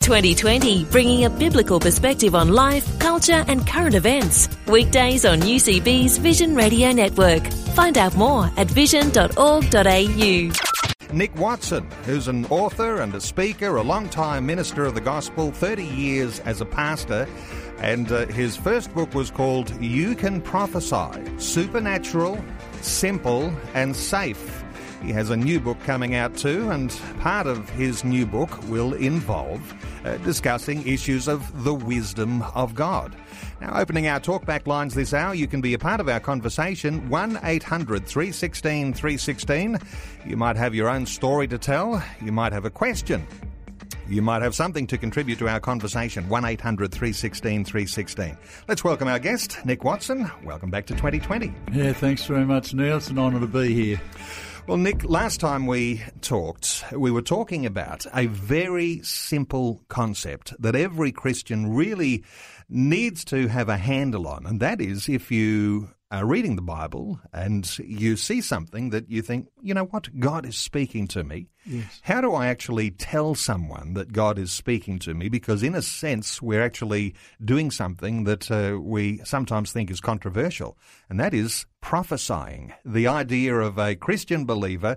2020, bringing a biblical perspective on life, culture, and current events. Weekdays on UCB's Vision Radio Network. Find out more at vision.org.au. Nick Watson, who's an author and a speaker, a long-time minister of the gospel, 30 years as a pastor, and uh, his first book was called You Can Prophesy Supernatural, Simple, and Safe. He has a new book coming out too, and part of his new book will involve uh, discussing issues of the wisdom of God. Now, opening our talkback lines this hour, you can be a part of our conversation. 1 800 316 316. You might have your own story to tell, you might have a question. You might have something to contribute to our conversation. 1 800 316 316. Let's welcome our guest, Nick Watson. Welcome back to 2020. Yeah, thanks very much, Neil. It's an honour to be here. Well, Nick, last time we talked, we were talking about a very simple concept that every Christian really needs to have a handle on, and that is if you are reading the Bible and you see something that you think, you know what, God is speaking to me. Yes. How do I actually tell someone that God is speaking to me? Because in a sense, we're actually doing something that uh, we sometimes think is controversial, and that is prophesying. The idea of a Christian believer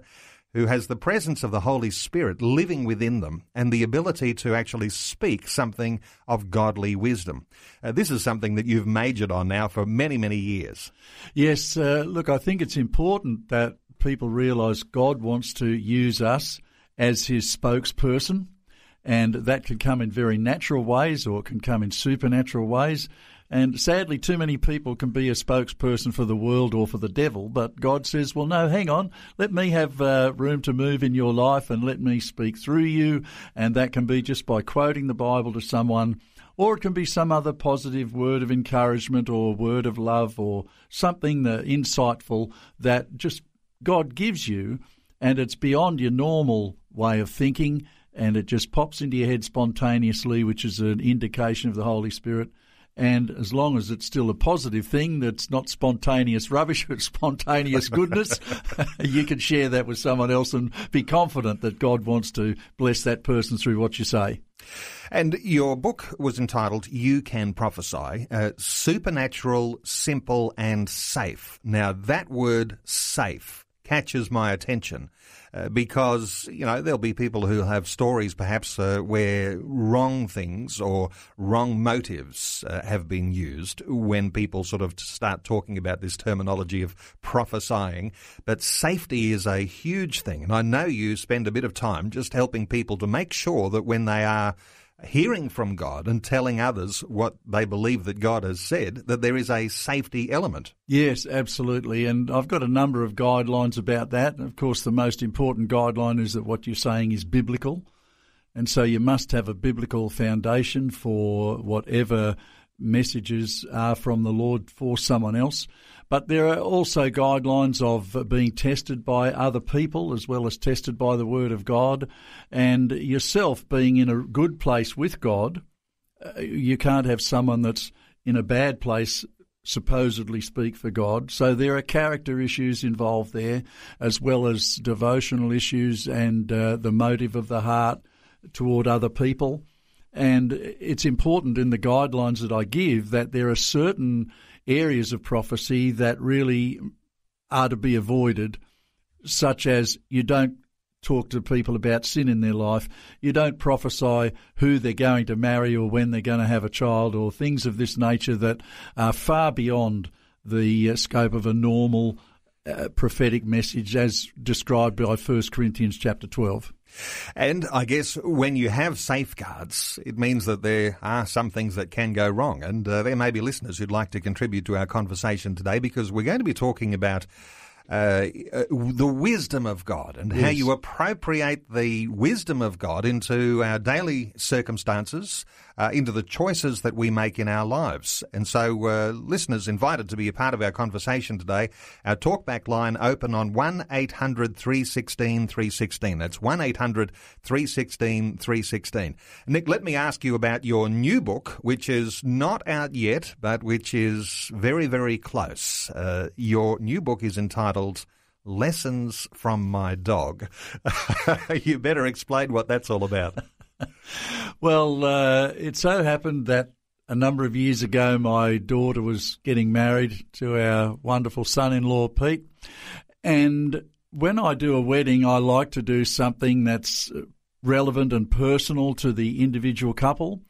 who has the presence of the Holy Spirit living within them and the ability to actually speak something of godly wisdom. Uh, this is something that you've majored on now for many, many years. Yes, uh, look, I think it's important that people realise God wants to use us as his spokesperson, and that can come in very natural ways or it can come in supernatural ways. And sadly, too many people can be a spokesperson for the world or for the devil. But God says, well, no, hang on. Let me have uh, room to move in your life and let me speak through you. And that can be just by quoting the Bible to someone, or it can be some other positive word of encouragement or word of love or something that insightful that just God gives you. And it's beyond your normal way of thinking. And it just pops into your head spontaneously, which is an indication of the Holy Spirit. And as long as it's still a positive thing, that's not spontaneous rubbish, but spontaneous goodness, you can share that with someone else and be confident that God wants to bless that person through what you say. And your book was entitled You Can Prophesy uh, Supernatural, Simple, and Safe. Now, that word safe catches my attention. Uh, because you know there'll be people who have stories perhaps uh, where wrong things or wrong motives uh, have been used when people sort of start talking about this terminology of prophesying. But safety is a huge thing, and I know you spend a bit of time just helping people to make sure that when they are hearing from God and telling others what they believe that God has said, that there is a safety element. Yes, absolutely. And I've got a number of guidelines about that. Of course, the most important guideline is that what you're saying is biblical. And so you must have a biblical foundation for whatever messages are from the Lord for someone else. But there are also guidelines of being tested by other people as well as tested by the Word of God, and yourself being in a good place with God. Uh, you can't have someone that's in a bad place supposedly speak for God. So there are character issues involved there, as well as devotional issues and uh, the motive of the heart toward other people. And it's important in the guidelines that I give that there are certain areas of prophecy that really are to be avoided, such as you don't talk to people about sin in their life. You don't prophesy who they're going to marry or when they're going to have a child or things of this nature that are far beyond the uh, scope of a normal uh, prophetic message as described by 1 Corinthians chapter 12. And I guess when you have safeguards, it means that there are some things that can go wrong. And uh, there may be listeners who'd like to contribute to our conversation today because we're going to be talking about uh, uh, the wisdom of God and yes. how you appropriate the wisdom of God into our daily circumstances, uh, into the choices that we make in our lives. And so, uh, listeners invited to be a part of our conversation today. Our talkback line open on 1 800 316 316. That's 1 800 316 316. Nick, let me ask you about your new book, which is not out yet, but which is very, very close. Uh, your new book is entitled Lessons from My Dog. you better explain what that's all about. Well, uh, it so happened that a number of years ago, my daughter was getting married to our wonderful son in law, Pete. And when I do a wedding, I like to do something that's relevant and personal to the individual couple.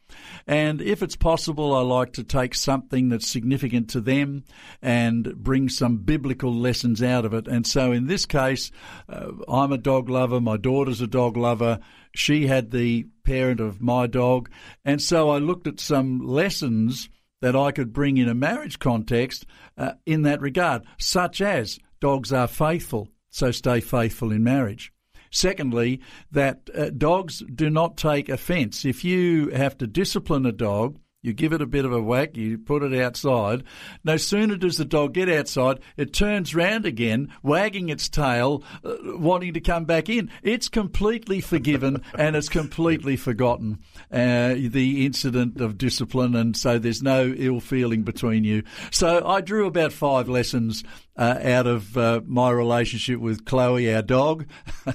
And if it's possible, I like to take something that's significant to them and bring some biblical lessons out of it. And so in this case, uh, I'm a dog lover, my daughter's a dog lover. She had the parent of my dog. And so I looked at some lessons that I could bring in a marriage context uh, in that regard, such as dogs are faithful, so stay faithful in marriage. Secondly, that uh, dogs do not take offence. If you have to discipline a dog, you give it a bit of a whack, you put it outside. No sooner does the dog get outside, it turns round again, wagging its tail, uh, wanting to come back in. It's completely forgiven and it's completely forgotten uh, the incident of discipline, and so there's no ill feeling between you. So I drew about five lessons uh, out of uh, my relationship with Chloe, our dog,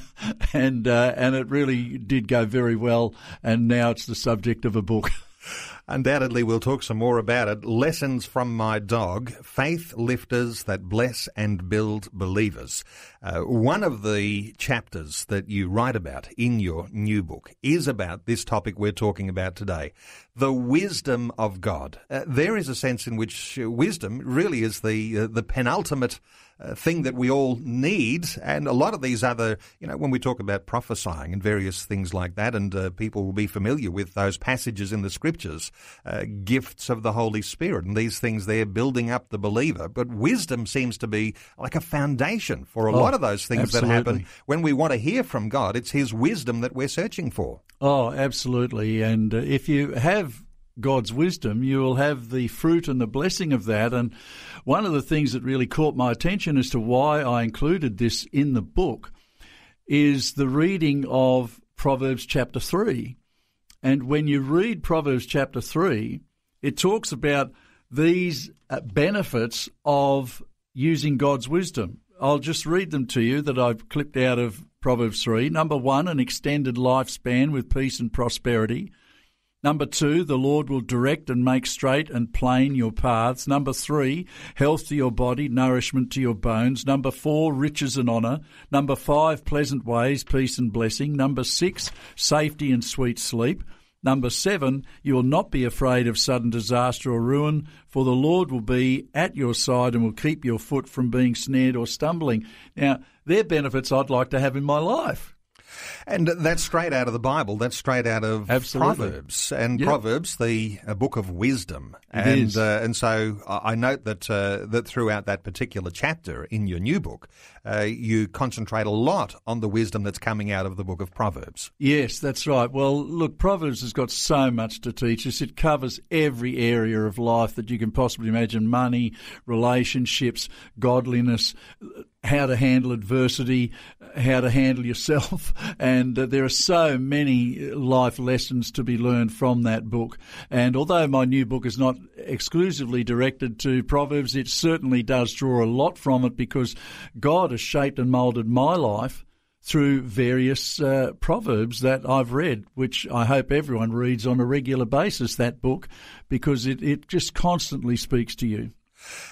and uh, and it really did go very well. And now it's the subject of a book. Undoubtedly, we'll talk some more about it. Lessons from my dog, faith lifters that bless and build believers. Uh, one of the chapters that you write about in your new book is about this topic we're talking about today the wisdom of God. Uh, there is a sense in which wisdom really is the, uh, the penultimate uh, thing that we all need. And a lot of these other, you know, when we talk about prophesying and various things like that, and uh, people will be familiar with those passages in the scriptures, uh, gifts of the Holy Spirit, and these things they're building up the believer. But wisdom seems to be like a foundation for a oh, lot of those things absolutely. that happen. When we want to hear from God, it's His wisdom that we're searching for. Oh, absolutely. And uh, if you have God's wisdom, you will have the fruit and the blessing of that. And one of the things that really caught my attention as to why I included this in the book is the reading of Proverbs chapter 3. And when you read Proverbs chapter 3, it talks about these uh, benefits of using God's wisdom. I'll just read them to you that I've clipped out of Proverbs 3. Number one, an extended lifespan with peace and prosperity. Number two, the Lord will direct and make straight and plain your paths. Number three, health to your body, nourishment to your bones. Number four, riches and honour. Number five, pleasant ways, peace and blessing. Number six, safety and sweet sleep. Number seven, you will not be afraid of sudden disaster or ruin, for the Lord will be at your side and will keep your foot from being snared or stumbling. Now, they're benefits I'd like to have in my life. And that's straight out of the Bible. That's straight out of Absolutely. Proverbs. And yep. Proverbs, the book of wisdom. and uh, and so I note that uh, that throughout that particular chapter in your new book, uh, you concentrate a lot on the wisdom that's coming out of the book of Proverbs. Yes, that's right. Well, look, Proverbs has got so much to teach us. It covers every area of life that you can possibly imagine money, relationships, godliness, how to handle adversity, how to handle yourself. And uh, there are so many life lessons to be learned from that book. And although my new book is not exclusively directed to Proverbs, it certainly does draw a lot from it because God has shaped and moulded my life through various uh, proverbs that I've read, which I hope everyone reads on a regular basis, that book, because it, it just constantly speaks to you.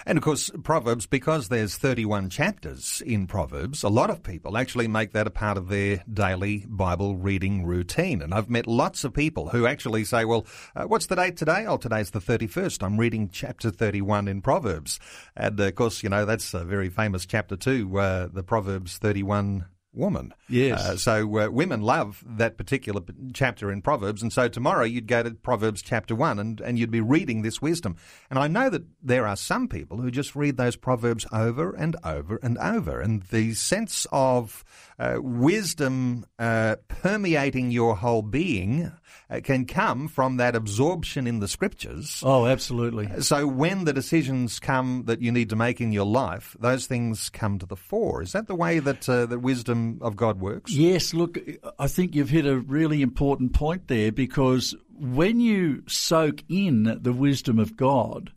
And of course, Proverbs, because there's 31 chapters in Proverbs, a lot of people actually make that a part of their daily Bible reading routine. And I've met lots of people who actually say, well, uh, what's the date today? Oh, today's the 31st. I'm reading chapter 31 in Proverbs. And uh, of course, you know, that's a very famous chapter too, uh, the Proverbs 31 woman. Yes. Uh, so uh, women love that particular chapter in Proverbs, and so tomorrow you'd go to Proverbs chapter one, and, and you'd be reading this wisdom. And I know that there are some people who just read those Proverbs over and over and over, and the sense of uh, wisdom uh, permeating your whole being uh, can come from that absorption in the scriptures. Oh, absolutely. So when the decisions come that you need to make in your life, those things come to the fore. Is that the way that uh, the wisdom of God works? Yes, look, I think you've hit a really important point there because when you soak in the wisdom of God,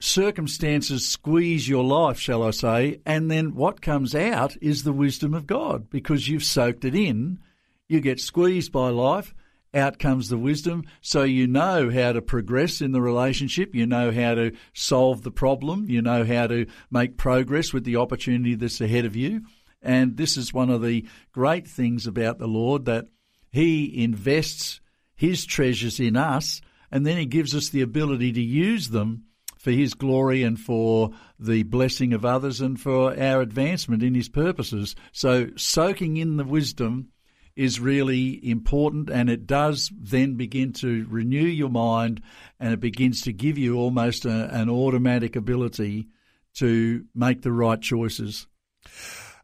circumstances squeeze your life, shall I say, and then what comes out is the wisdom of God because you've soaked it in. You get squeezed by life, out comes the wisdom, so you know how to progress in the relationship, you know how to solve the problem, you know how to make progress with the opportunity that's ahead of you. And this is one of the great things about the Lord that He invests His treasures in us, and then He gives us the ability to use them for His glory and for the blessing of others and for our advancement in His purposes. So, soaking in the wisdom is really important and it does then begin to renew your mind and it begins to give you almost a, an automatic ability to make the right choices.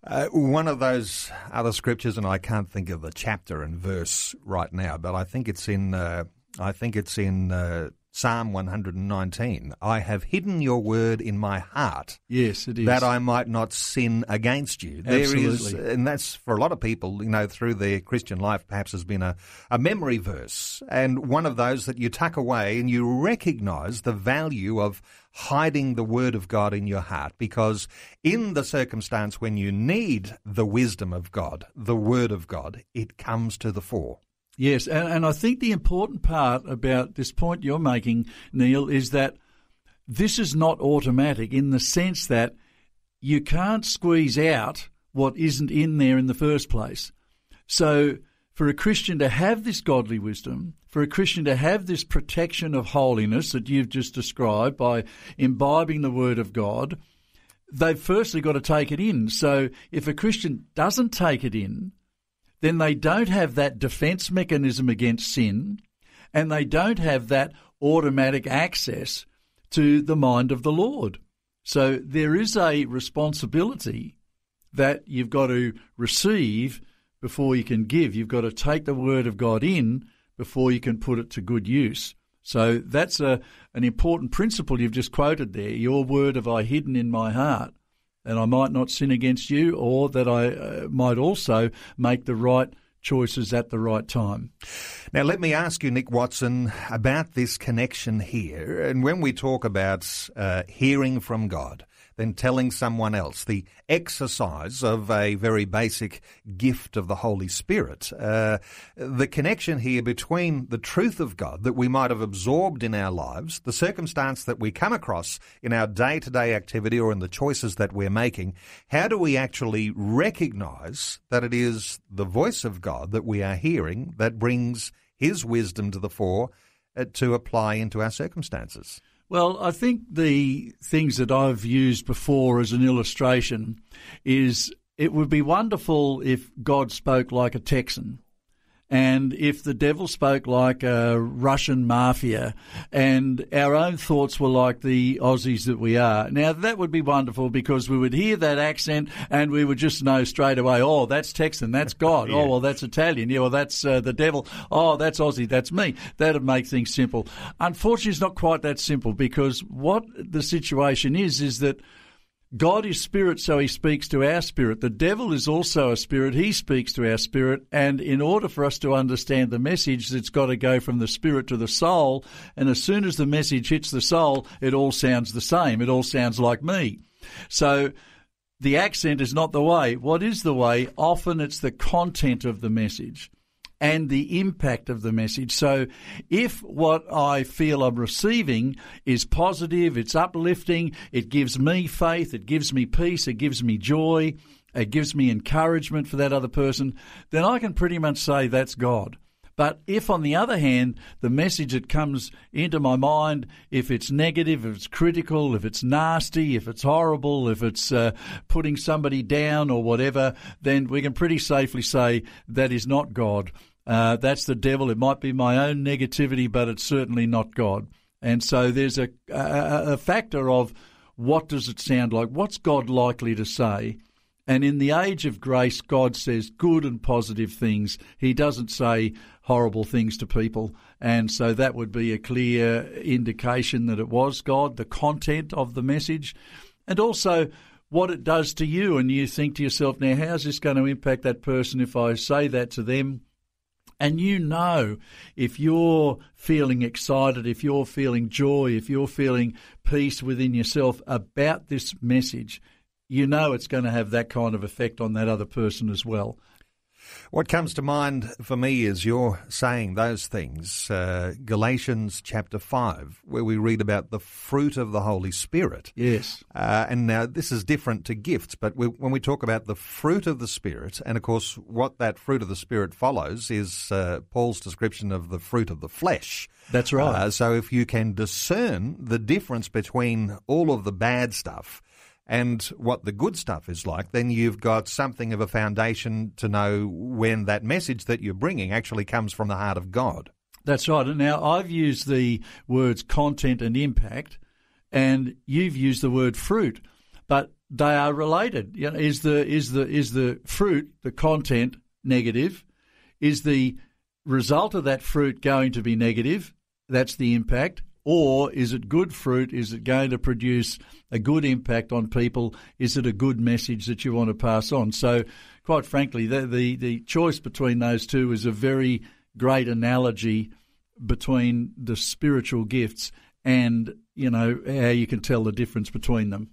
Uh, one of those other scriptures, and I can't think of the chapter and verse right now, but I think it's in. Uh, I think it's in uh, Psalm 119. I have hidden your word in my heart. Yes, it is. That I might not sin against you. There is, Absolutely. and that's for a lot of people, you know, through their Christian life, perhaps has been a, a memory verse, and one of those that you tuck away and you recognize the value of hiding the word of God in your heart, because in the circumstance when you need the wisdom of God, the word of God, it comes to the fore. Yes, and, and I think the important part about this point you're making, Neil, is that this is not automatic in the sense that you can't squeeze out what isn't in there in the first place. So, for a Christian to have this godly wisdom, for a Christian to have this protection of holiness that you've just described by imbibing the Word of God, they've firstly got to take it in. So, if a Christian doesn't take it in, then they don't have that defense mechanism against sin and they don't have that automatic access to the mind of the Lord. So there is a responsibility that you've got to receive before you can give. You've got to take the word of God in before you can put it to good use. So that's a, an important principle you've just quoted there. Your word have I hidden in my heart and I might not sin against you, or that I uh, might also make the right choices at the right time. Now, let me ask you, Nick Watson, about this connection here. And when we talk about uh, hearing from God, then telling someone else, the exercise of a very basic gift of the Holy Spirit, uh, the connection here between the truth of God that we might have absorbed in our lives, the circumstance that we come across in our day to day activity or in the choices that we're making, how do we actually recognize that it is the voice of God that we are hearing that brings His wisdom to the fore uh, to apply into our circumstances? Well, I think the things that I've used before as an illustration is it would be wonderful if God spoke like a Texan. And if the devil spoke like a Russian mafia and our own thoughts were like the Aussies that we are. Now, that would be wonderful because we would hear that accent and we would just know straight away, oh, that's Texan, that's God. Yeah. Oh, well, that's Italian. Yeah, well, that's uh, the devil. Oh, that's Aussie, that's me. That would make things simple. Unfortunately, it's not quite that simple because what the situation is, is that God is spirit, so he speaks to our spirit. The devil is also a spirit. He speaks to our spirit. And in order for us to understand the message, it's got to go from the spirit to the soul. And as soon as the message hits the soul, it all sounds the same. It all sounds like me. So the accent is not the way. What is the way? Often it's the content of the message and the impact of the message. So if what I feel I'm receiving is positive, it's uplifting, it gives me faith, it gives me peace, it gives me joy, it gives me encouragement for that other person, then I can pretty much say that's God. But if, on the other hand, the message that comes into my mind, if it's negative, if it's critical, if it's nasty, if it's horrible, if it's uh, putting somebody down or whatever, then we can pretty safely say that is not God. Uh, that's the devil. It might be my own negativity, but it's certainly not God. And so there's a, a, a factor of what does it sound like? What's God likely to say? And in the age of grace, God says good and positive things. He doesn't say horrible things to people. And so that would be a clear indication that it was God, the content of the message, and also what it does to you. And you think to yourself, now, how's this going to impact that person if I say that to them? And you know, if you're feeling excited, if you're feeling joy, if you're feeling peace within yourself about this message, you know it's going to have that kind of effect on that other person as well. What comes to mind for me is you're saying those things. Uh, Galatians chapter 5, where we read about the fruit of the Holy Spirit. Yes. Uh, and now this is different to gifts, but we, when we talk about the fruit of the Spirit, and of course, what that fruit of the Spirit follows is uh, Paul's description of the fruit of the flesh. That's right. Uh, so if you can discern the difference between all of the bad stuff, and what the good stuff is like, then you've got something of a foundation to know when that message that you're bringing actually comes from the heart of God. That's right. And now I've used the words content and impact, and you've used the word fruit, but they are related. You know, is the is the is the fruit the content negative? Is the result of that fruit going to be negative? That's the impact. Or is it good fruit? Is it going to produce a good impact on people? Is it a good message that you want to pass on? So, quite frankly, the, the, the choice between those two is a very great analogy between the spiritual gifts and, you know, how you can tell the difference between them.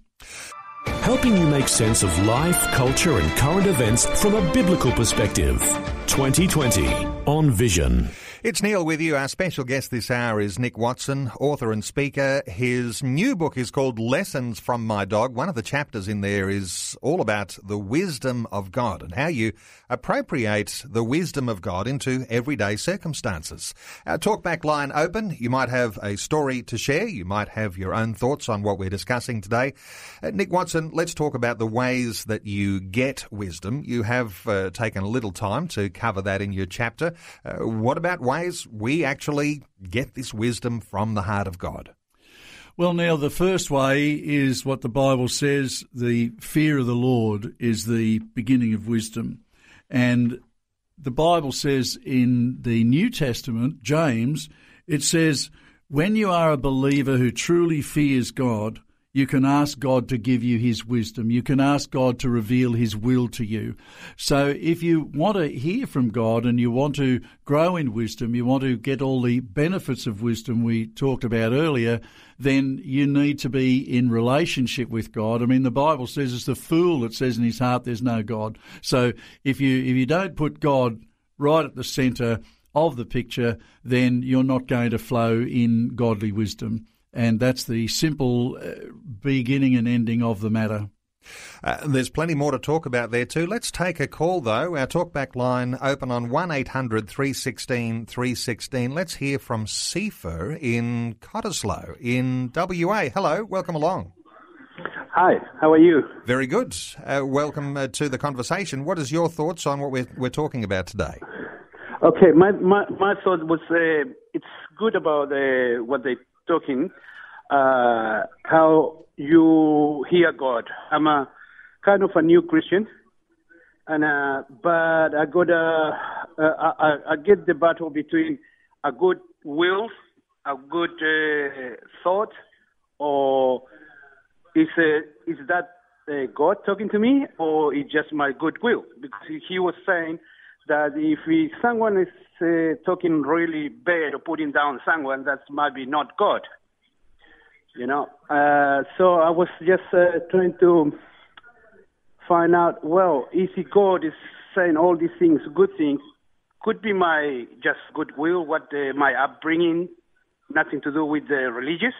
Helping you make sense of life, culture, and current events from a biblical perspective. 2020 on Vision. It's Neil with you. Our special guest this hour is Nick Watson, author and speaker. His new book is called Lessons from My Dog. One of the chapters in there is all about the wisdom of God and how you appropriate the wisdom of God into everyday circumstances. Our talkback line open. You might have a story to share. You might have your own thoughts on what we're discussing today. Uh, Nick Watson, let's talk about the ways that you get wisdom. You have uh, taken a little time to cover that in your chapter. Uh, what about ways we actually get this wisdom from the heart of God? Well, now, the first way is what the Bible says the fear of the Lord is the beginning of wisdom. And the Bible says in the New Testament, James, it says, when you are a believer who truly fears God, you can ask God to give you His wisdom. You can ask God to reveal His will to you. So if you want to hear from God and you want to grow in wisdom, you want to get all the benefits of wisdom we talked about earlier, then you need to be in relationship with God. I mean, the Bible says it's the fool that says in his heart there's no God. So if you if you don't put God right at the centre of the picture, then you're not going to flow in godly wisdom. And that's the simple uh, beginning and ending of the matter. Uh, there's plenty more to talk about there too. Let's take a call though. Our talkback line open on 1800 316 316. Let's hear from Sefer in Cottesloe in WA. Hello, welcome along. Hi, how are you? Very good. Uh, welcome uh, to the conversation. What is your thoughts on what we're, we're talking about today? Okay, my, my, my thought was uh, it's good about uh, what they talking, uh, how you hear God. I'm a kind of a new Christian, and uh, but I got a, I, I get the battle between a good will, a good uh, thought, or is uh, is that uh, God talking to me, or is just my goodwill? Because he was saying that if he, someone is uh, talking really bad or putting down someone, that might be not God. You know, uh, so I was just uh, trying to find out. Well, if God is saying all these things, good things, could be my just goodwill, what uh, my upbringing, nothing to do with the religious.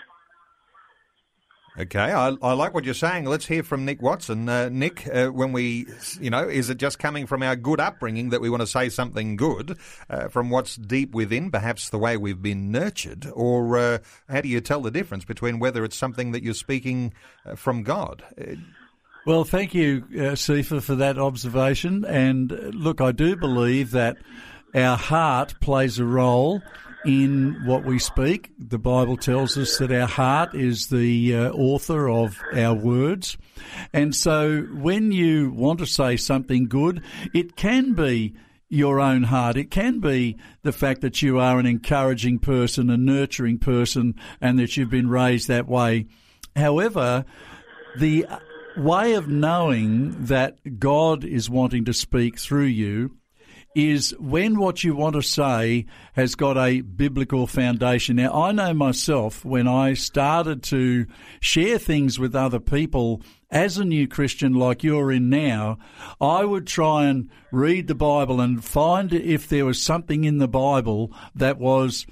Okay, I, I, like what you're saying. Let's hear from Nick Watson. Uh, Nick, uh, when we, you know, is it just coming from our good upbringing that we want to say something good uh, from what's deep within, perhaps the way we've been nurtured, or uh, how do you tell the difference between whether it's something that you're speaking uh, from God? Uh, well, thank you, uh, Sifa, for that observation. And look, I do believe that our heart plays a role in what we speak. The Bible tells us that our heart is the uh, author of our words. And so when you want to say something good, it can be your own heart. It can be the fact that you are an encouraging person, a nurturing person, and that you've been raised that way. However, the way of knowing that God is wanting to speak through you is when what you want to say has got a biblical foundation. Now, I know myself when I started to share things with other people as a new Christian like you're in now, I would try and read the Bible and find if there was something in the Bible that was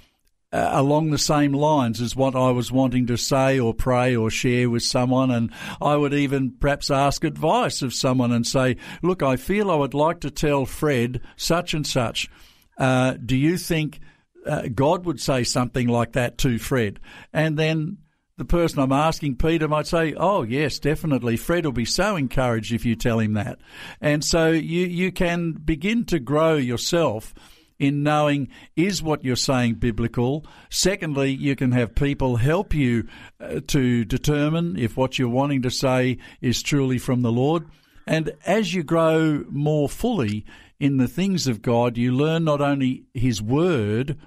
uh, along the same lines as what I was wanting to say or pray or share with someone. And I would even perhaps ask advice of someone and say, Look, I feel I would like to tell Fred such and such. Uh, do you think uh, God would say something like that to Fred? And then the person I'm asking, Peter, might say, Oh, yes, definitely. Fred will be so encouraged if you tell him that. And so you, you can begin to grow yourself in knowing is what you're saying biblical. Secondly, you can have people help you uh, to determine if what you're wanting to say is truly from the Lord. And as you grow more fully in the things of God, you learn not only His Word,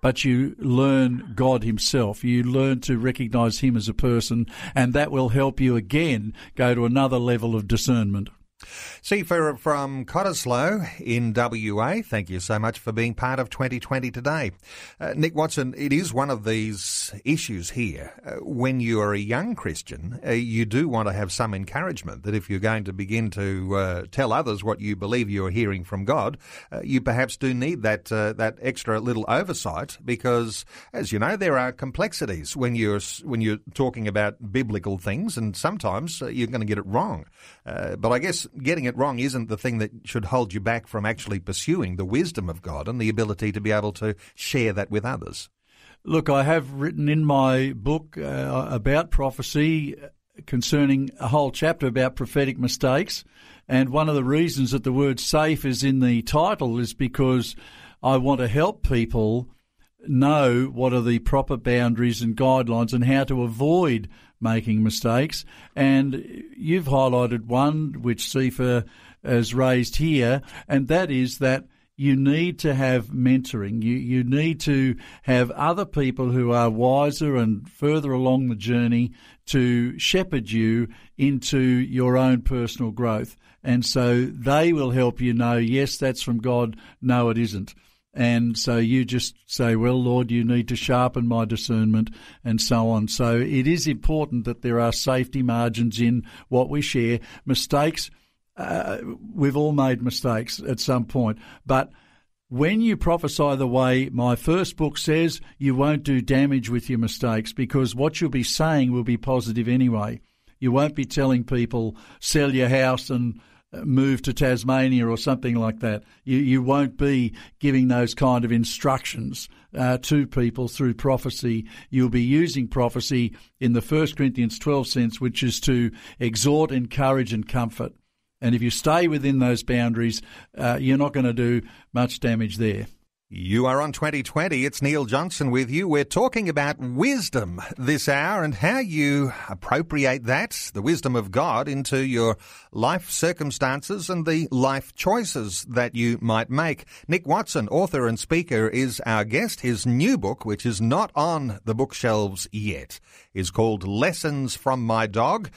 but you learn God Himself. You learn to recognize Him as a person, and that will help you again go to another level of discernment. Sifa from Cottesloe in WA, thank you so much for being part of 2020 today. Uh, Nick Watson, it is one of these issues here. Uh, when you are a young Christian, uh, you do want to have some encouragement that if you're going to begin to uh, tell others what you believe you're hearing from God, uh, you perhaps do need that uh, that extra little oversight because, as you know, there are complexities when you're when you're talking about biblical things, and sometimes you're going to get it wrong. but I guess getting it wrong isn't the thing that should hold you back from actually pursuing the wisdom of God and the ability to be able to share that with others. Look, I have written in my book uh, about prophecy concerning a whole chapter about prophetic mistakes. And one of the reasons that the word safe is in the title is because I want to help people know what are the proper boundaries and guidelines and how to avoid making mistakes. And you've highlighted one which Sifa has raised here, and that is that you need to have mentoring. You you need to have other people who are wiser and further along the journey to shepherd you into your own personal growth. And so they will help you know, yes, that's from God. No, it isn't. And so you just say, well, Lord, you need to sharpen my discernment and so on. So it is important that there are safety margins in what we share. Mistakes, uh, we've all made mistakes at some point, but when you prophesy the way my first book says, you won't do damage with your mistakes because what you'll be saying will be positive anyway. You won't be telling people, sell your house and move to Tasmania or something like that. You, you won't be giving those kind of instructions uh, to people through prophecy. You'll be using prophecy in the 1 Corinthians 12 sense, which is to exhort, encourage, and comfort. And if you stay within those boundaries, uh, you're not going to do much damage there. You are on 2020. It's Neil Johnson with you. We're talking about wisdom this hour and how you appropriate that, the wisdom of God, into your life circumstances and the life choices that you might make. Nick Watson, author and speaker, is our guest. His new book, which is not on the bookshelves yet, is called Lessons from My Dog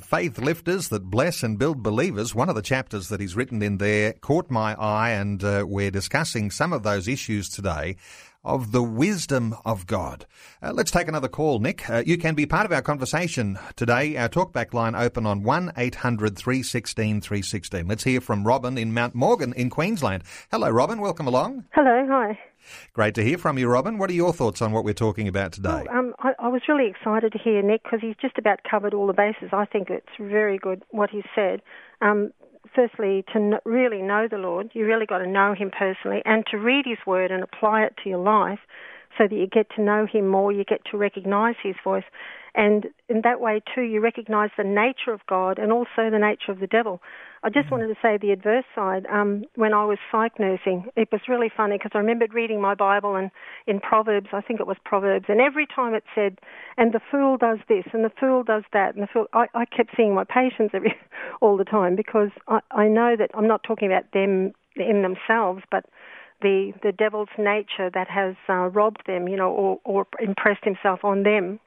Faith Lifters That Bless and Build Believers. One of the chapters that he's written in there caught my eye, and uh, we're discussing some of those issues today of the wisdom of God. Uh, let's take another call, Nick. Uh, you can be part of our conversation today. Our talkback line open on 1 800 316 316. Let's hear from Robin in Mount Morgan in Queensland. Hello, Robin. Welcome along. Hello. Hi. Great to hear from you, Robin. What are your thoughts on what we're talking about today? Well, um, I, I, was really excited to hear Nick because he's just about covered all the bases. I think it's very good what he said. Um, firstly, to really know the Lord, you really got to know Him personally, and to read His Word and apply it to your life so that you get to know Him more, you get to recognize His voice. And in that way, too, you recognize the nature of God and also the nature of the devil. I just mm-hmm. wanted to say the adverse side. Um, when I was psych nursing, it was really funny because I remembered reading my Bible and in Proverbs, I think it was Proverbs, and every time it said, "And the fool does this, and the fool does that," and the fool, I, I kept seeing my patients every all the time because I, I know that I'm not talking about them in themselves, but the the devil's nature that has uh, robbed them, you know, or, or impressed himself on them.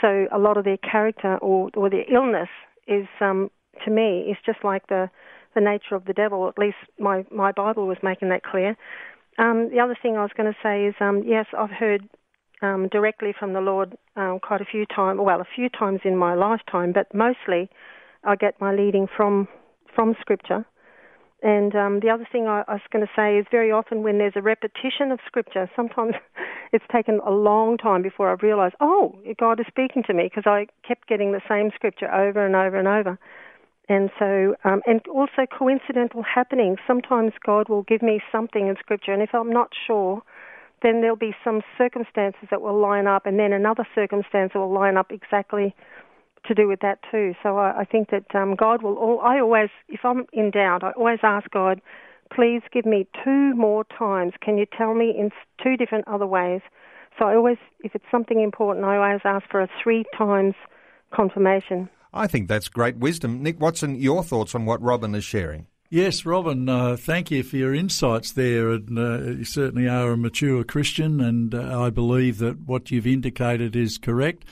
So a lot of their character or or their illness is um, to me is just like the the nature of the devil. At least my my Bible was making that clear. Um, the other thing I was going to say is um, yes, I've heard um, directly from the Lord um, quite a few times. Well, a few times in my lifetime, but mostly I get my leading from from Scripture. And um, the other thing I, I was going to say is very often when there's a repetition of scripture, sometimes it's taken a long time before I've realised, oh, God is speaking to me because I kept getting the same scripture over and over and over. And so, um, and also coincidental happenings. Sometimes God will give me something in scripture, and if I'm not sure, then there'll be some circumstances that will line up, and then another circumstance will line up exactly to do with that too. So I, I think that um, God will. All, I always, if I'm in doubt, I always ask God, please give me two more times. Can you tell me in two different other ways? So I always, if it's something important, I always ask for a three times confirmation. I think that's great wisdom. Nick Watson, your thoughts on what Robin is sharing? Yes, Robin, uh, thank you for your insights there. And uh, you certainly are a mature Christian, and uh, I believe that what you've indicated is correct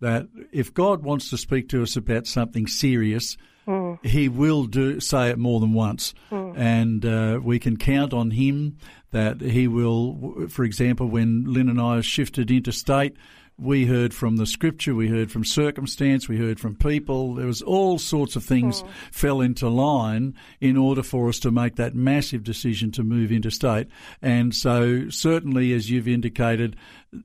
that if God wants to speak to us about something serious, mm. He will do say it more than once, mm. and uh, we can count on Him that He will. For example, when Lynn and I shifted interstate, we heard from the scripture, we heard from circumstance, we heard from people. There was all sorts of things fell into line in order for us to make that massive decision to move interstate. And so, certainly, as you've indicated,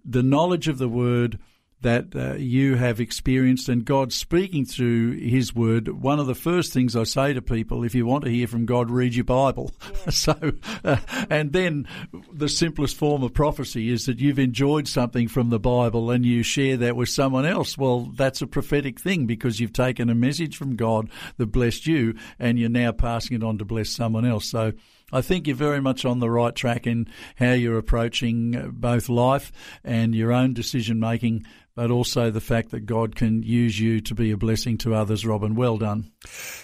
the knowledge of the word that uh, you have experienced and God speaking through His Word, one of the first things I say to people, if you want to hear from God, read your Bible. Yeah. so, uh, and then the simplest form of prophecy is that you've enjoyed something from the Bible and you share that with someone else. Well, that's a prophetic thing because you've taken a message from God that blessed you and you're now passing it on to bless someone else. So, I think you're very much on the right track in how you're approaching uh, both life and your own decision making but also the fact that God can use you to be a blessing to others. Robin, well done.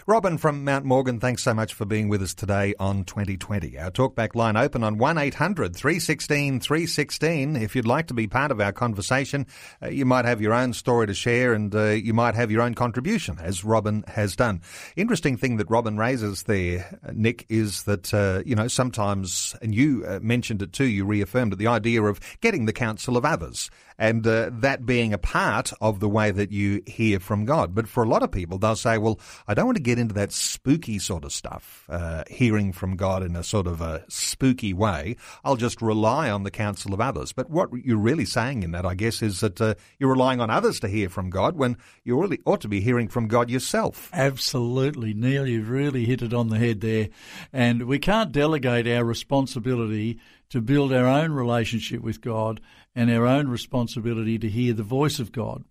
Robin from Mount Morgan, thanks so much for being with us today on 2020. Our talkback line open on 1800 316 316. If you'd like to be part of our conversation, uh, you might have your own story to share and uh, you might have your own contribution, as Robin has done. Interesting thing that Robin raises there, uh, Nick, is that, uh, you know, sometimes, and you uh, mentioned it too, you reaffirmed it, the idea of getting the counsel of others and uh, that being a part of the way that you hear from God. But for a lot of people, they'll say, well, I don't want to get into that spooky sort of stuff, uh, hearing from God in a sort of a spooky way. I'll just rely on the counsel of others. But what you're really saying in that, I guess, is that uh, you're relying on others to hear from God when you really ought to be hearing from God yourself. Absolutely, Neil. You've really hit it on the head there. And we can't delegate our responsibility to build our own relationship with God and our own responsibility to hear the voice of God.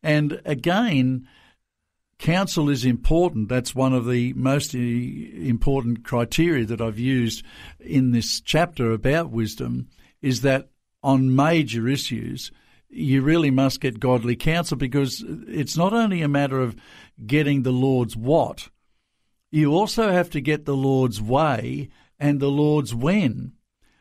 And again, counsel is important. That's one of the most uh, important criteria that I've used in this chapter about wisdom is that on major issues, you really must get godly counsel because it's not only a matter of getting the Lord's what, you also have to get the Lord's way and the Lord's when.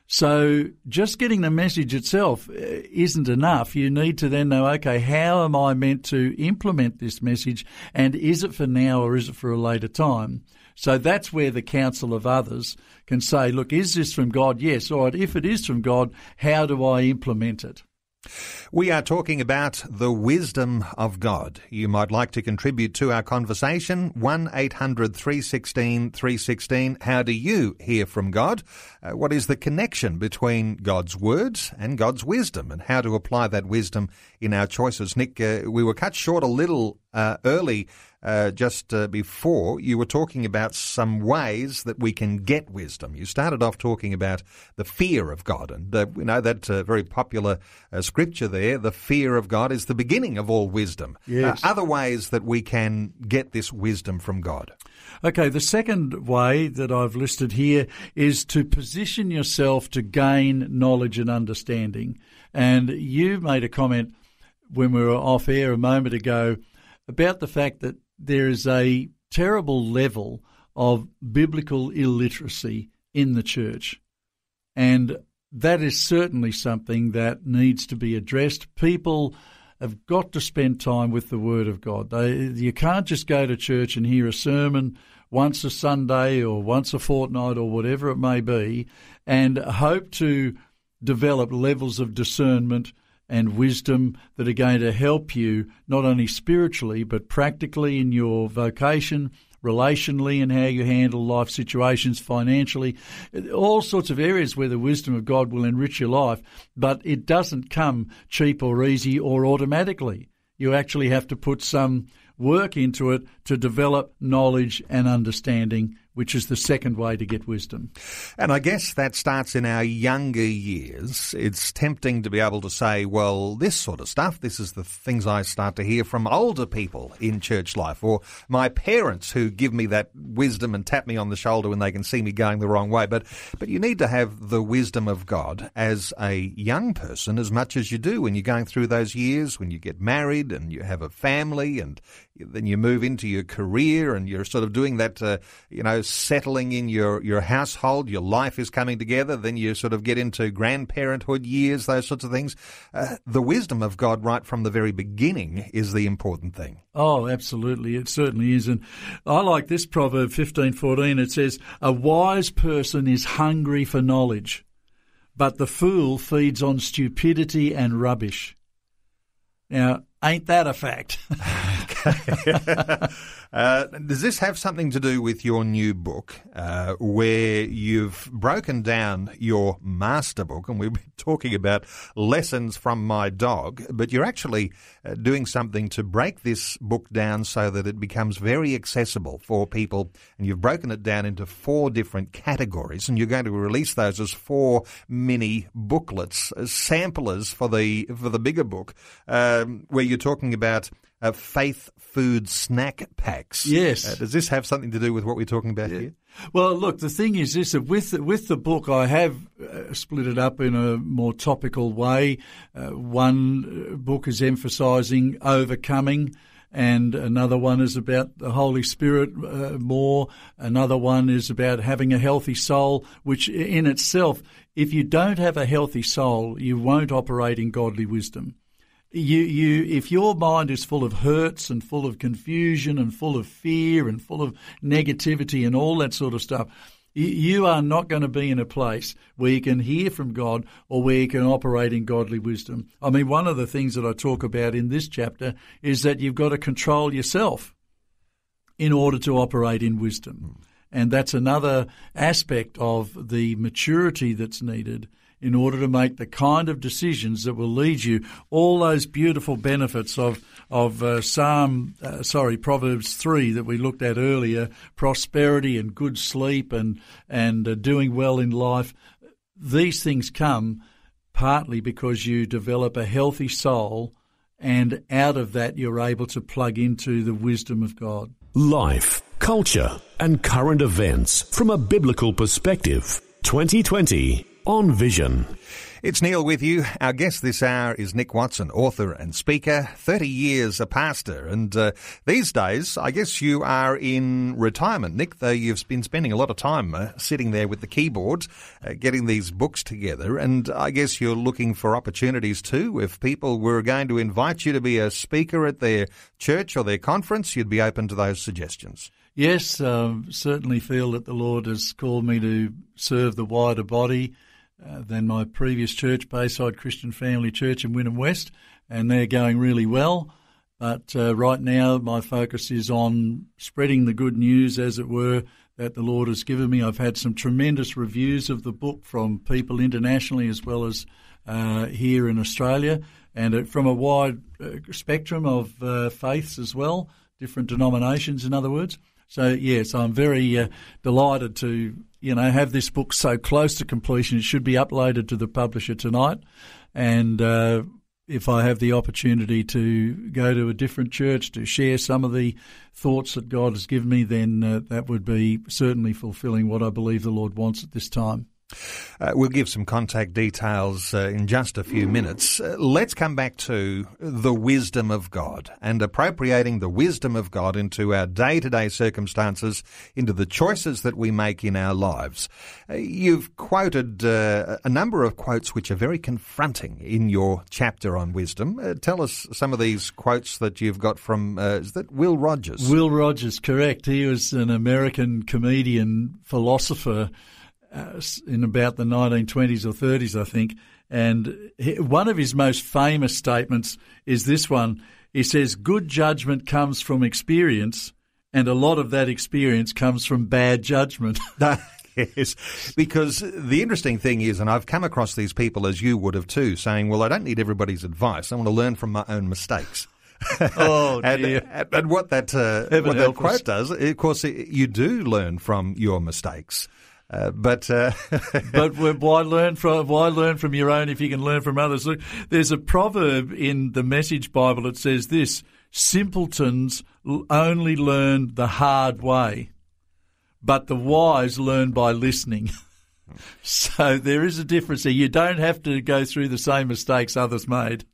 So just getting the message itself uh, isn't enough. You need to then know, okay, how am I meant to implement this message? And is it for now or is it for a later time? So that's where the counsel of others can say, look, is this from God? Yes. All right. If it is from God, how do I implement it? We are talking about the wisdom of God. You might like to contribute to our conversation. 1 800 316 316. How do you hear from God? Uh, what is the connection between God's words and God's wisdom and how to apply that wisdom in our choices? Nick, uh, we were cut short a little uh, early uh, just uh, before, you were talking about some ways that we can get wisdom. You started off talking about the fear of God, and uh, we know that uh, very popular uh, scripture there. The fear of God is the beginning of all wisdom. Yes. other ways that we can get this wisdom from God. Okay, the second way that I've listed here is to position yourself to gain knowledge and understanding. And you made a comment when we were off air a moment ago about the fact that there is a terrible level of biblical illiteracy in the church. And that is certainly something that needs to be addressed. People have got to spend time with the Word of God. They, you can't just go to church and hear a sermon once a Sunday or once a fortnight or whatever it may be and hope to develop levels of discernment and wisdom that are going to help you not only spiritually but practically in your vocation, relationally, and how you handle life situations financially, all sorts of areas where the wisdom of God will enrich your life, but it doesn't come cheap or easy or automatically. You actually have to put some work into it to develop knowledge and understanding which is the second way to get wisdom. And I guess that starts in our younger years. It's tempting to be able to say, well, this sort of stuff, this is the things I start to hear from older people in church life, or my parents who give me that wisdom and tap me on the shoulder when they can see me going the wrong way. But, but you need to have the wisdom of God as a young person as much as you do when you're going through those years, when you get married and you have a family and then you move into your career and you're sort of doing that, uh, you know, settling in your, your household, your life is coming together, then you sort of get into grandparenthood years, those sorts of things. Uh, the wisdom of God right from the very beginning is the important thing. Oh, absolutely. It certainly is. And I like this proverb 15:14. It says, "A wise person is hungry for knowledge, but the fool feeds on stupidity and rubbish." Now, ain't that a fact? uh, does this have something to do with your new book, uh, where you've broken down your master book, and we've been talking about lessons from my dog, but you're actually uh, doing something to break this book down so that it becomes very accessible for people, and you've broken it down into four different categories, and you're going to release those as four mini booklets, as samplers for the for the bigger book, um, where you're talking about uh, faith food snack packs. Yes. Uh, does this have something to do with what we're talking about Yeah. here? Well, look, the thing is this: with with the book, I have uh, split it up in a more topical way. Uh, one uh, book is emphasising overcoming, and another one is about the Holy Spirit uh, more. Another one is about having a healthy soul, which in itself, if you don't have a healthy soul, you won't operate in godly wisdom you you if your mind is full of hurts and full of confusion and full of fear and full of negativity and all that sort of stuff you, you are not going to be in a place where you can hear from God or where you can operate in godly wisdom. I mean, one of the things that I talk about in this chapter is that you've got to control yourself in order to operate in wisdom. Hmm. And that's another aspect of the maturity that's needed in order to make the kind of decisions that will lead you all those beautiful benefits of of uh, Psalm, uh, sorry, Proverbs three that we looked at earlier, prosperity and good sleep and and uh, doing well in life. These things come partly because you develop a healthy soul, and out of that you're able to plug into the wisdom of God. Life, culture, and current events from a biblical perspective. 2020 on Vision. It's Neil with you. Our guest this hour is Nick Watson, author and speaker, 30 years a pastor. And uh, these days, I guess you are in retirement, Nick, though you've been spending a lot of time uh, sitting there with the keyboard, uh, getting these books together. And I guess you're looking for opportunities too. If people were going to invite you to be a speaker at their church or their conference, you'd be open to those suggestions. Yes, um, certainly feel that the Lord has called me to serve the wider body uh, than my previous church, Bayside Christian Family Church in Wynnum West, and they're going really well. But uh, right now, my focus is on spreading the good news, as it were, that the Lord has given me. I've had some tremendous reviews of the book from people internationally as well as uh, here in Australia, and uh, from a wide uh, spectrum of faiths as well, different denominations, in other words. So yes, I'm very uh, delighted to you know have this book so close to completion. It should be uploaded to the publisher tonight, and uh, if I have the opportunity to go to a different church to share some of the thoughts that God has given me, then uh, that would be certainly fulfilling what I believe the Lord wants at this time. Uh, we'll give some contact details uh, in just a few minutes. Uh, let's come back to the wisdom of God and appropriating the wisdom of God into our day to day circumstances, into the choices that we make in our lives. Uh, you've quoted uh, a number of quotes which are very confronting in your chapter on wisdom. Uh, tell us some of these quotes that you've got from, that Will Rogers? Will Rogers, correct. He was an American comedian, philosopher uh, in about the 1920s or 30s, I think. And one of his most famous statements is this one. He says, Good judgment comes from experience, and a lot of that experience comes from bad judgment. yes, because the interesting thing is, and I've come across these people as you would have too, saying, Well, I don't need everybody's advice. I want to learn from my own mistakes. oh, and, and, and, what that, uh, what that quote does, of course, you do learn from your mistakes. Uh, but uh, but why learn from why learn from your own if you can learn from others? Look, there's a proverb in the Message Bible that says this: "Simpletons only learn the hard way, but the wise learn by listening." so there is a difference there. You don't have to go through the same mistakes others made.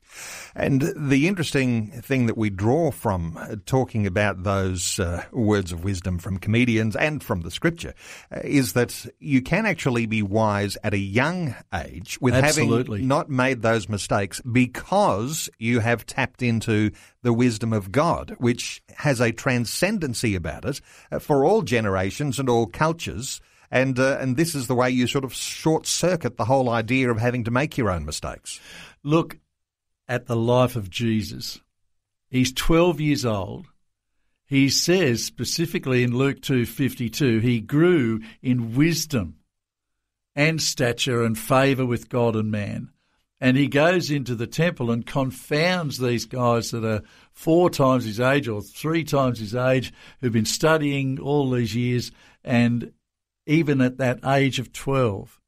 And the interesting thing that we draw from uh, talking about those uh, words of wisdom from comedians and from the scripture uh, is that you can actually be wise at a young age with Absolutely. having not made those mistakes because you have tapped into the wisdom of God, which has a transcendency about it uh, for all generations and all cultures. And, uh, and this is the way you sort of short circuit the whole idea of having to make your own mistakes. Look, at the life of Jesus. He's 12 years old. He says specifically in Luke 2:52, he grew in wisdom and stature and favor with God and man. And he goes into the temple and confounds these guys that are four times his age or three times his age who've been studying all these years. And even at that age of 12,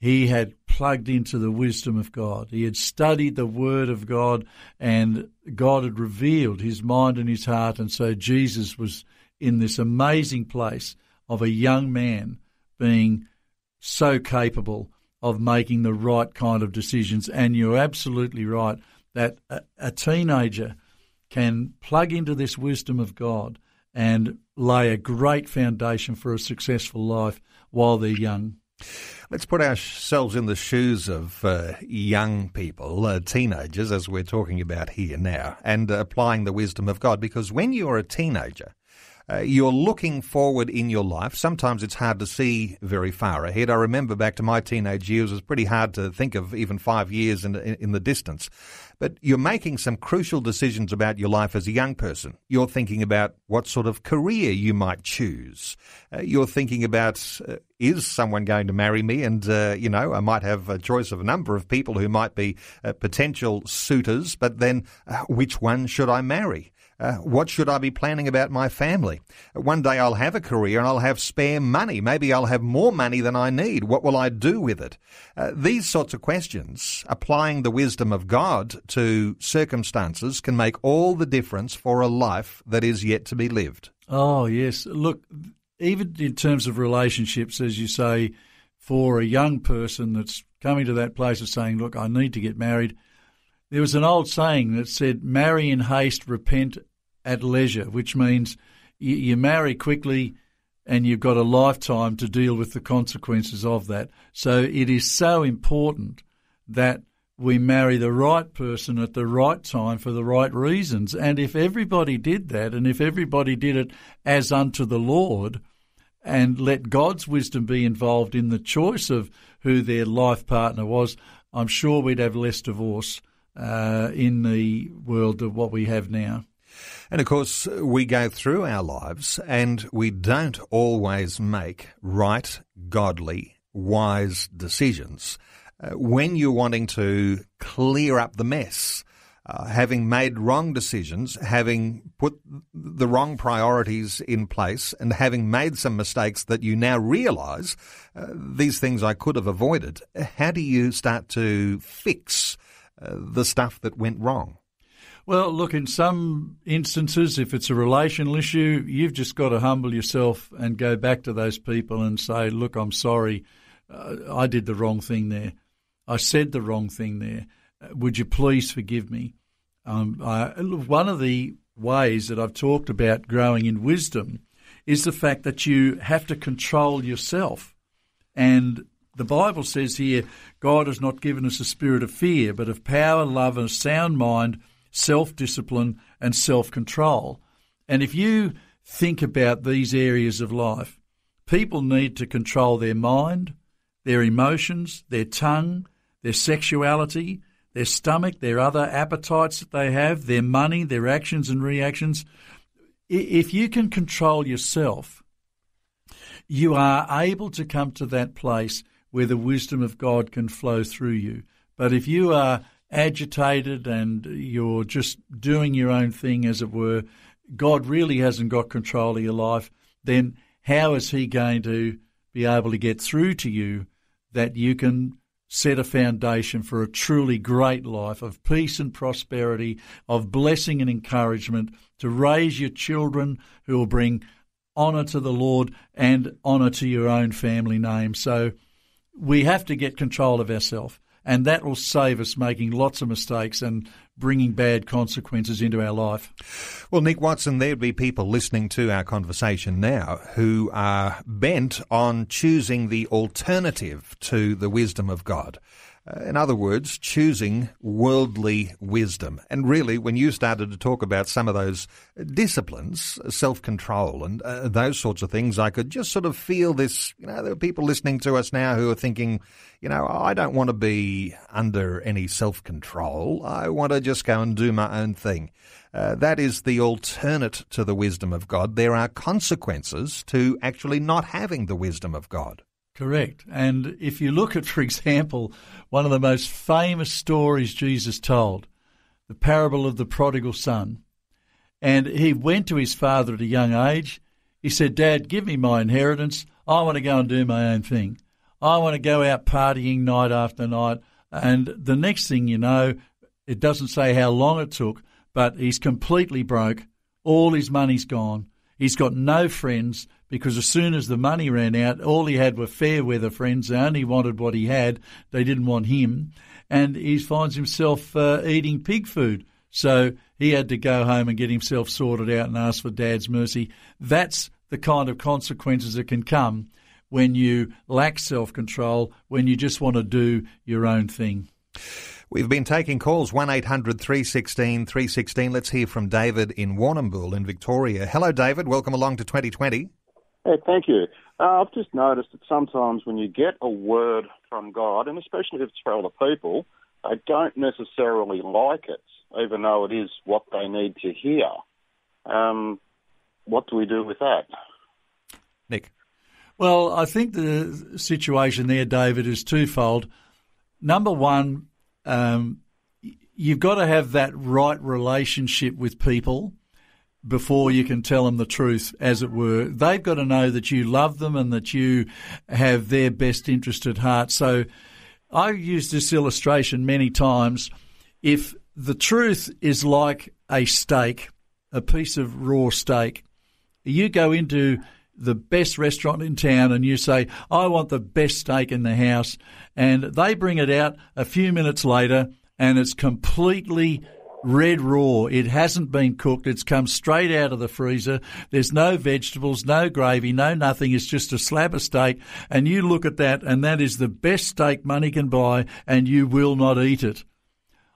he had plugged into the wisdom of God. He had studied the Word of God, and God had revealed his mind and his heart. And so Jesus was in this amazing place of a young man being so capable of making the right kind of decisions. And you're absolutely right that a, teenager can plug into this wisdom of God and lay a great foundation for a successful life while they're young. Let's put ourselves in the shoes of uh, young people, uh, teenagers, as we're talking about here now, and uh, applying the wisdom of God. Because when you're a teenager, uh, you're looking forward in your life. Sometimes it's hard to see very far ahead. I remember back to my teenage years, it was pretty hard to think of even five years in, in, in the distance. But you're making some crucial decisions about your life as a young person. You're thinking about what sort of career you might choose. Uh, you're thinking about uh, is someone going to marry me? And, uh, you know, I might have a choice of a number of people who might be uh, potential suitors, but then uh, which one should I marry? Uh, what should I be planning about my family? One day I'll have a career and I'll have spare money. Maybe I'll have more money than I need. What will I do with it? Uh, these sorts of questions, applying the wisdom of God to circumstances, can make all the difference for a life that is yet to be lived. Oh, yes. Look, even in terms of relationships, as you say, for a young person that's coming to that place of saying, look, I need to get married. There was an old saying that said, marry in haste, repent at leisure, which means you, you marry quickly and you've got a lifetime to deal with the consequences of that. So it is so important that we marry the right person at the right time for the right reasons. And if everybody did that, and if everybody did it as unto the Lord, and let God's wisdom be involved in the choice of who their life partner was, I'm sure we'd have less divorce uh, in the world of what we have now. And of course, we go through our lives and we don't always make right, godly, wise decisions. Uh, when you're wanting to clear up the mess, uh, having made wrong decisions, having put the wrong priorities in place, and having made some mistakes that you now realise uh, these things I could have avoided, how do you start to fix uh, the stuff that went wrong? Well, look, in some instances, if it's a relational issue, you've just got to humble yourself and go back to those people and say, look, I'm sorry. Uh, I did the wrong thing there. I said the wrong thing there. Uh, would you please forgive me? Um, I, one of the ways that I've talked about growing in wisdom is the fact that you have to control yourself. And the Bible says here, God has not given us a spirit of fear, but of power, love, and a sound mind self discipline, and self control. And if you think about these areas of life, people need to control their mind, their emotions, their tongue, their sexuality, their stomach, their other appetites that they have, their money, their actions and reactions. If you can control yourself, you are able to come to that place where the wisdom of God can flow through you. But if you are agitated and you're just doing your own thing, as it were, God really hasn't got control of your life, then how is He going to be able to get through to you that you can set a foundation for a truly great life of peace and prosperity, of blessing and encouragement, to raise your children who will bring honour to the Lord and honour to your own family name. So we have to get control of ourselves and that will save us making lots of mistakes and bringing bad consequences into our life. Well, Nick Watson, there'd be people listening to our conversation now who are bent on choosing the alternative to the wisdom of God. Uh, in other words, choosing worldly wisdom. And really, when you started to talk about some of those disciplines, self control, and uh, those sorts of things, I could just sort of feel this. You know, there are people listening to us now who are thinking, you know, I don't want to be under any self control. I want to just go and do my own thing. Uh, that is the alternate to the wisdom of God. There are consequences to actually not having the wisdom of God. Correct. And if you look at, for example, one of the most famous stories Jesus told, the parable of the prodigal son, and he went to his father at a young age. He said, Dad, give me my inheritance. I want to go and do my own thing. I want to go out partying night after night. And the next thing you know, it doesn't say how long it took, but he's completely broke. All his money's gone. He's got no friends because as soon as the money ran out, all he had were fair weather friends. They only wanted what he had. They didn't want him. And he finds himself uh, eating pig food. So he had to go home and get himself sorted out and ask for dad's mercy. That's the kind of consequences that can come when you lack self control, when you just want to do your own thing. We've been taking calls 1 800 316 316. Let's hear from David in Warrnambool in Victoria. Hello, David. Welcome along to 2020. Hey, thank you. Uh, I've just noticed that sometimes when you get a word from God, and especially if it's for other people, they don't necessarily like it, even though it is what they need to hear. Um, what do we do with that? Nick. Well, I think the situation there, David, is twofold. Number one, um, you've got to have that right relationship with people before you can tell them the truth, as it were. They've got to know that you love them and that you have their best interest at heart. So I've used this illustration many times. If the truth is like a steak, a piece of raw steak, you go into the best restaurant in town and you say, I want the best steak in the house. And they bring it out a few minutes later and it's completely red raw. It hasn't been cooked. It's come straight out of the freezer. There's no vegetables, no gravy, no nothing. It's just a slab of steak. And you look at that and that is the best steak money can buy and you will not eat it.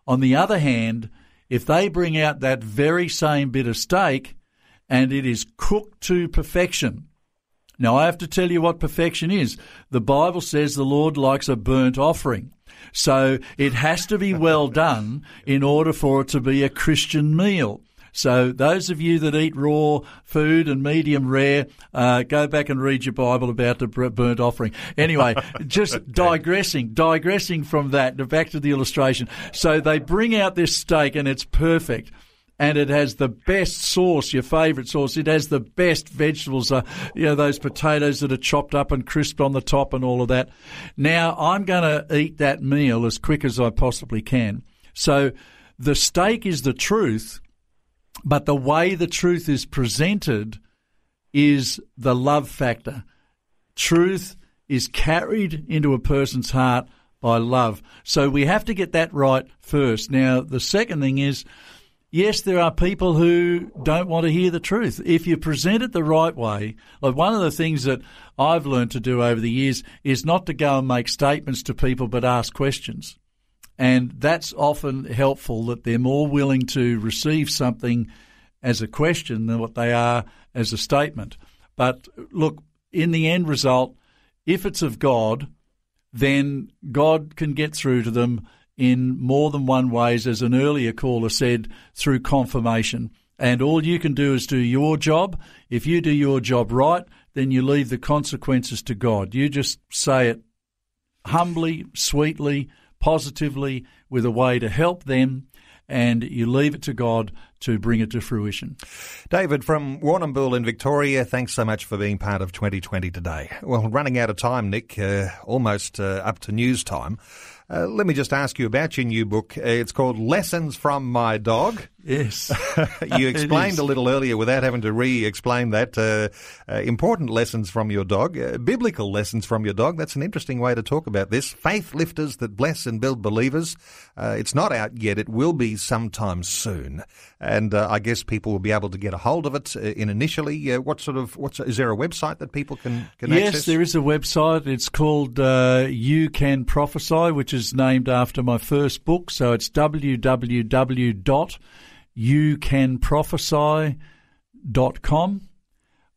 On the other hand, if they bring out that very same bit of steak and it is cooked to perfection, Now, I have to tell you what perfection is. The Bible says the Lord likes a burnt offering. So it has to be well done in order for it to be a Christian meal. So those of you that eat raw food and medium rare, uh, go back and read your Bible about the burnt offering. Anyway, just digressing, digressing from that, back to the illustration. So they bring out this steak and it's perfect and it has the best sauce, your favourite sauce. It has the best vegetables, uh, you know, those potatoes that are chopped up and crisped on the top and all of that. Now, I'm going to eat that meal as quick as I possibly can. So the steak is the truth, but the way the truth is presented is the love factor. Truth is carried into a person's heart by love. So we have to get that right first. Now, the second thing is, yes, there are people who don't want to hear the truth. If you present it the right way, like one of the things that I've learned to do over the years is not to go and make statements to people, but ask questions. And that's often helpful that they're more willing to receive something as a question than what they are as a statement. But look, in the end result, if it's of God, then God can get through to them in more than one ways, as an earlier caller said, through confirmation. And all you can do is do your job. If you do your job right, then you leave the consequences to God. You just say it humbly, sweetly, positively, with a way to help them, and you leave it to God to bring it to fruition. David from Warrnambool in Victoria, thanks so much for being part of 2020 today. Well, running out of time, Nick, uh, almost uh, up to news time. Uh, let me just ask you about your new book. Uh, it's called Lessons from My Dog. Yes. you explained a little earlier without having to re explain that. Uh, uh, important lessons from your dog, uh, biblical lessons from your dog. That's an interesting way to talk about this. Faith lifters that bless and build believers. Uh, it's not out yet. It will be sometime soon. And I guess people will be able to get a hold of it in initially. what sort of, what's, is there a website that people can, can yes, access? Yes, there is a website. It's called You Can Prophesy, which is named after my first book. So it's www.youcanprophesy.com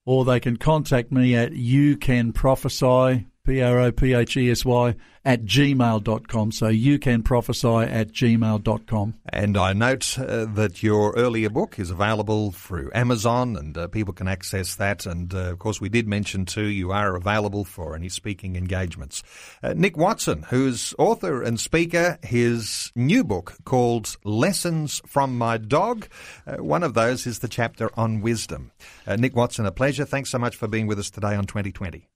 or they can contact me at youcanprophesy, P-R-O-P-H-E-S-Y, at gmail.com. So you can prophesy at gmail.com. And I note uh, that your earlier book is available through Amazon and uh, people can access that. And uh, of course, we did mention too, you are available for any speaking engagements. Uh, Nick Watson, who's author and speaker, his new book called Lessons from My Dog. Uh, one of those is the chapter on wisdom. Uh, Nick Watson, a pleasure. Thanks so much for being with us today on 2020.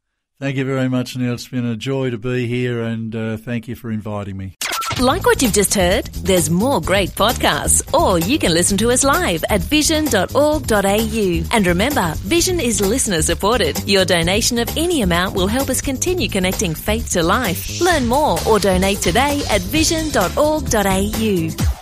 Thank you very much, Neil. It's been a joy to be here and uh, thank you for inviting me. Like what you've just heard? There's more great podcasts, or you can listen to us live at vision.org.au. And remember, Vision is listener supported. Your donation of any amount will help us continue connecting faith to life. Learn more or donate today at vision.org.au.